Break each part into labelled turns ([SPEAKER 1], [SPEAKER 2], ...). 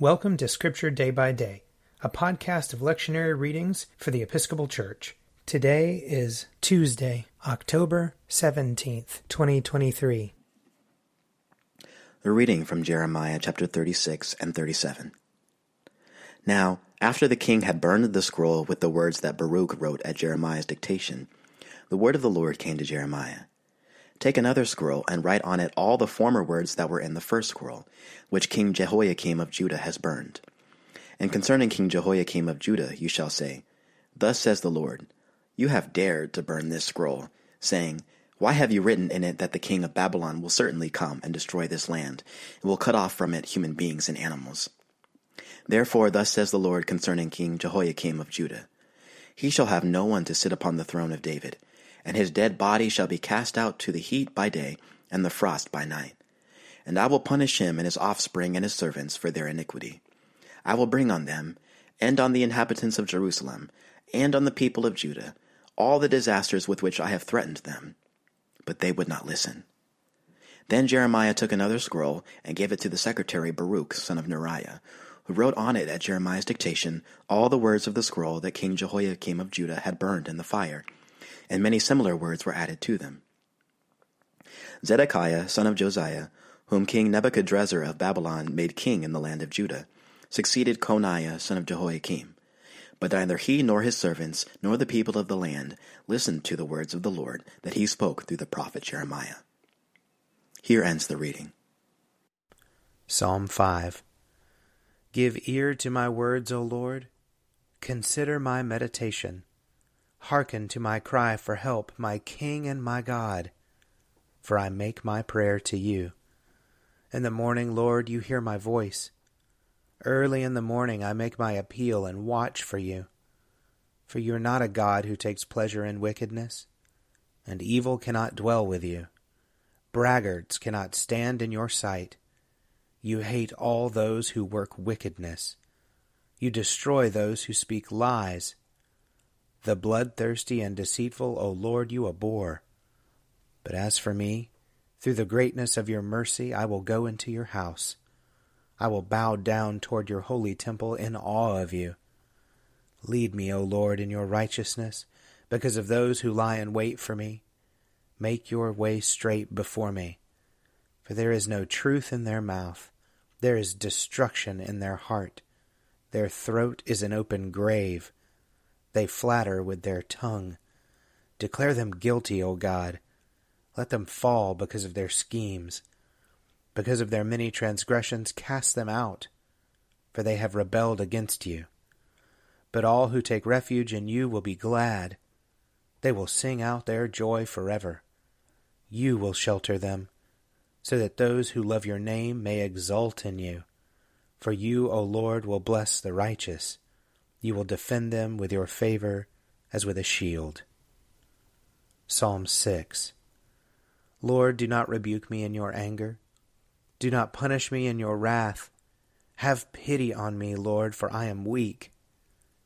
[SPEAKER 1] Welcome to Scripture Day by Day, a podcast of lectionary readings for the Episcopal Church. Today is Tuesday, October 17th, 2023.
[SPEAKER 2] A reading from Jeremiah chapter 36 and 37. Now, after the king had burned the scroll with the words that Baruch wrote at Jeremiah's dictation, the word of the Lord came to Jeremiah. Take another scroll and write on it all the former words that were in the first scroll, which King Jehoiakim of Judah has burned. And concerning King Jehoiakim of Judah you shall say, Thus says the Lord, You have dared to burn this scroll, saying, Why have you written in it that the king of Babylon will certainly come and destroy this land, and will cut off from it human beings and animals? Therefore thus says the Lord concerning King Jehoiakim of Judah, He shall have no one to sit upon the throne of David, and his dead body shall be cast out to the heat by day and the frost by night. And I will punish him and his offspring and his servants for their iniquity. I will bring on them, and on the inhabitants of Jerusalem, and on the people of Judah, all the disasters with which I have threatened them. But they would not listen. Then Jeremiah took another scroll and gave it to the secretary Baruch, son of Neriah, who wrote on it at Jeremiah's dictation all the words of the scroll that King Jehoiakim of Judah had burned in the fire and many similar words were added to them. Zedekiah, son of Josiah, whom King Nebuchadrezzar of Babylon made king in the land of Judah, succeeded Coniah, son of Jehoiakim. But neither he nor his servants, nor the people of the land, listened to the words of the Lord that he spoke through the prophet Jeremiah. Here ends the reading.
[SPEAKER 1] Psalm 5 Give ear to my words, O Lord. Consider my meditation. Hearken to my cry for help, my King and my God, for I make my prayer to you. In the morning, Lord, you hear my voice. Early in the morning I make my appeal and watch for you. For you are not a God who takes pleasure in wickedness, and evil cannot dwell with you. Braggarts cannot stand in your sight. You hate all those who work wickedness. You destroy those who speak lies. The bloodthirsty and deceitful, O Lord, you abhor. But as for me, through the greatness of your mercy, I will go into your house. I will bow down toward your holy temple in awe of you. Lead me, O Lord, in your righteousness, because of those who lie in wait for me. Make your way straight before me. For there is no truth in their mouth, there is destruction in their heart. Their throat is an open grave they flatter with their tongue. Declare them guilty, O God. Let them fall because of their schemes. Because of their many transgressions, cast them out, for they have rebelled against you. But all who take refuge in you will be glad. They will sing out their joy forever. You will shelter them, so that those who love your name may exult in you. For you, O Lord, will bless the righteous. You will defend them with your favor as with a shield. Psalm 6 Lord, do not rebuke me in your anger. Do not punish me in your wrath. Have pity on me, Lord, for I am weak.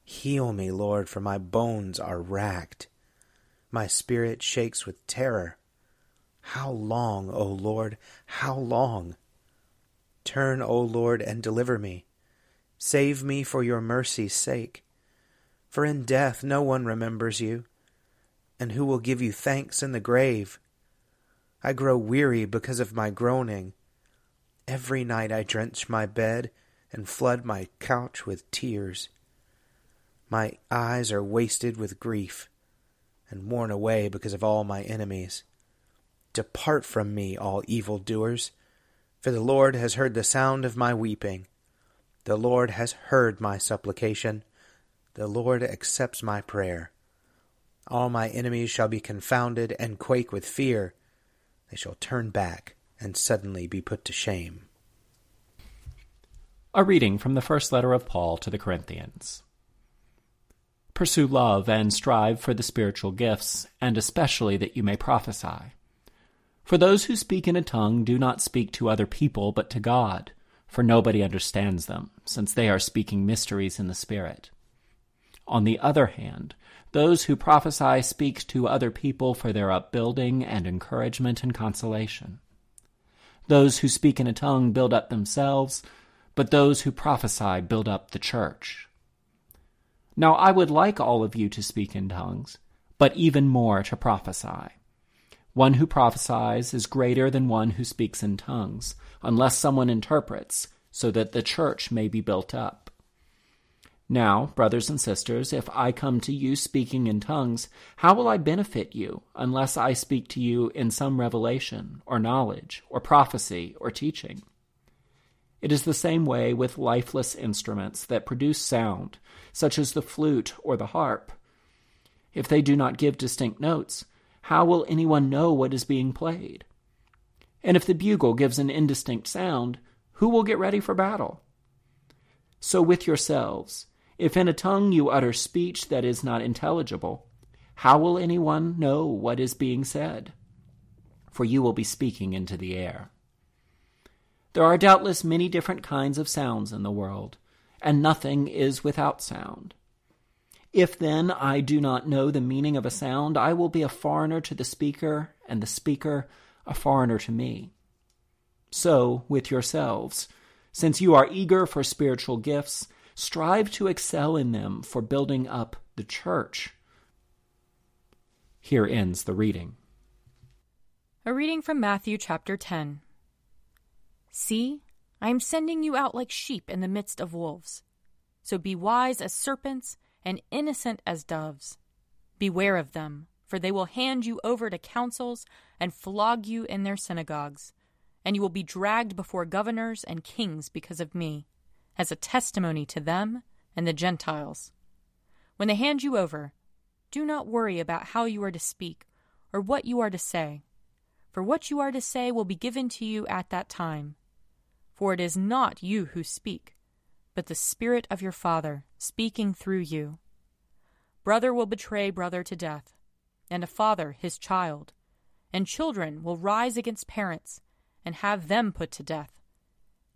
[SPEAKER 1] Heal me, Lord, for my bones are racked. My spirit shakes with terror. How long, O Lord, how long? Turn, O Lord, and deliver me. Save me for your mercy's sake. For in death no one remembers you, and who will give you thanks in the grave? I grow weary because of my groaning. Every night I drench my bed and flood my couch with tears. My eyes are wasted with grief and worn away because of all my enemies. Depart from me, all evildoers, for the Lord has heard the sound of my weeping. The Lord has heard my supplication. The Lord accepts my prayer. All my enemies shall be confounded and quake with fear. They shall turn back and suddenly be put to shame.
[SPEAKER 3] A reading from the first letter of Paul to the Corinthians. Pursue love and strive for the spiritual gifts, and especially that you may prophesy. For those who speak in a tongue do not speak to other people, but to God for nobody understands them, since they are speaking mysteries in the Spirit. On the other hand, those who prophesy speak to other people for their upbuilding and encouragement and consolation. Those who speak in a tongue build up themselves, but those who prophesy build up the church. Now I would like all of you to speak in tongues, but even more to prophesy. One who prophesies is greater than one who speaks in tongues, unless someone interprets, so that the church may be built up. Now, brothers and sisters, if I come to you speaking in tongues, how will I benefit you unless I speak to you in some revelation, or knowledge, or prophecy, or teaching? It is the same way with lifeless instruments that produce sound, such as the flute or the harp. If they do not give distinct notes, how will anyone know what is being played? And if the bugle gives an indistinct sound, who will get ready for battle? So with yourselves, if in a tongue you utter speech that is not intelligible, how will anyone know what is being said? For you will be speaking into the air. There are doubtless many different kinds of sounds in the world, and nothing is without sound. If then I do not know the meaning of a sound, I will be a foreigner to the speaker, and the speaker a foreigner to me. So with yourselves, since you are eager for spiritual gifts, strive to excel in them for building up the church. Here ends the reading.
[SPEAKER 4] A reading from Matthew chapter 10. See, I am sending you out like sheep in the midst of wolves. So be wise as serpents and innocent as doves. Beware of them, for they will hand you over to councils and flog you in their synagogues, and you will be dragged before governors and kings because of me, as a testimony to them and the Gentiles. When they hand you over, do not worry about how you are to speak or what you are to say, for what you are to say will be given to you at that time for it is not you who speak, but the Spirit of your Father speaking through you. Brother will betray brother to death, and a father his child, and children will rise against parents and have them put to death,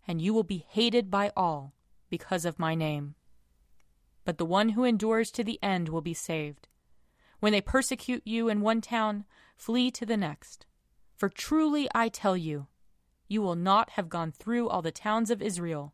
[SPEAKER 4] and you will be hated by all because of my name. But the one who endures to the end will be saved. When they persecute you in one town, flee to the next. For truly I tell you, you will not have gone through all the towns of Israel